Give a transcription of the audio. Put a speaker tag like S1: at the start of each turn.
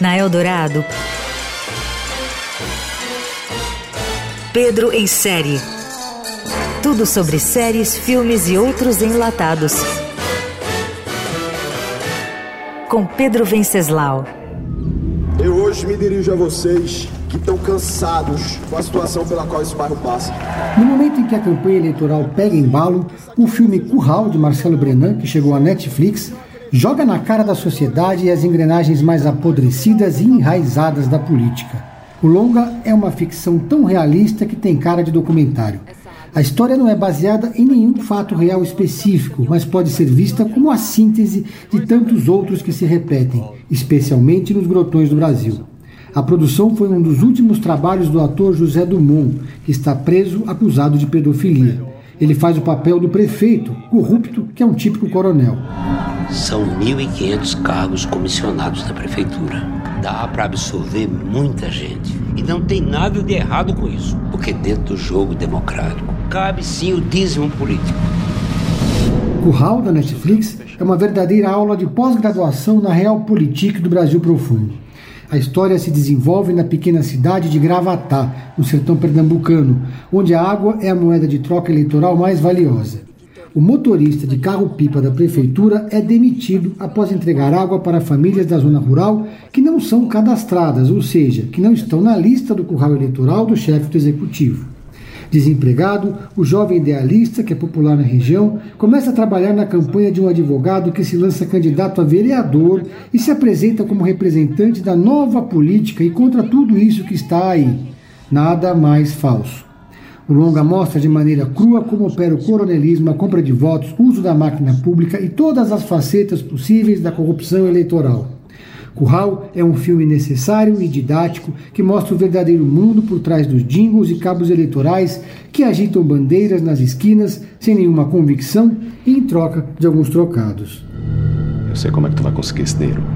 S1: Na Eldorado, Pedro em série. Tudo sobre séries, filmes e outros enlatados. Com Pedro Venceslau.
S2: Hoje me dirijo a vocês que estão cansados com a situação pela qual esse bairro passa.
S3: No momento em que a campanha eleitoral pega embalo, o filme Curral, de Marcelo Brenan, que chegou à Netflix, joga na cara da sociedade as engrenagens mais apodrecidas e enraizadas da política. O longa é uma ficção tão realista que tem cara de documentário. A história não é baseada em nenhum fato real específico, mas pode ser vista como a síntese de tantos outros que se repetem, especialmente nos grotões do Brasil. A produção foi um dos últimos trabalhos do ator José Dumont, que está preso acusado de pedofilia. Ele faz o papel do prefeito, corrupto, que é um típico coronel.
S4: São 1.500 cargos comissionados da prefeitura. Dá para absorver muita gente. E não tem nada de errado com isso, porque dentro do jogo democrático cabe sim o dízimo político.
S3: Curral, da Netflix, é uma verdadeira aula de pós-graduação na Realpolitik do Brasil Profundo. A história se desenvolve na pequena cidade de Gravatá, no sertão pernambucano, onde a água é a moeda de troca eleitoral mais valiosa. O motorista de carro-pipa da prefeitura é demitido após entregar água para famílias da zona rural que não são cadastradas, ou seja, que não estão na lista do curral eleitoral do chefe do executivo. Desempregado, o jovem idealista, que é popular na região, começa a trabalhar na campanha de um advogado que se lança candidato a vereador e se apresenta como representante da nova política e contra tudo isso que está aí. Nada mais falso. O longa mostra de maneira crua como opera o coronelismo, a compra de votos, uso da máquina pública e todas as facetas possíveis da corrupção eleitoral. Curral é um filme necessário e didático que mostra o verdadeiro mundo por trás dos jingles e cabos eleitorais que agitam bandeiras nas esquinas sem nenhuma convicção e em troca de alguns trocados.
S5: Eu sei como é que tu vai conseguir esse dinheiro.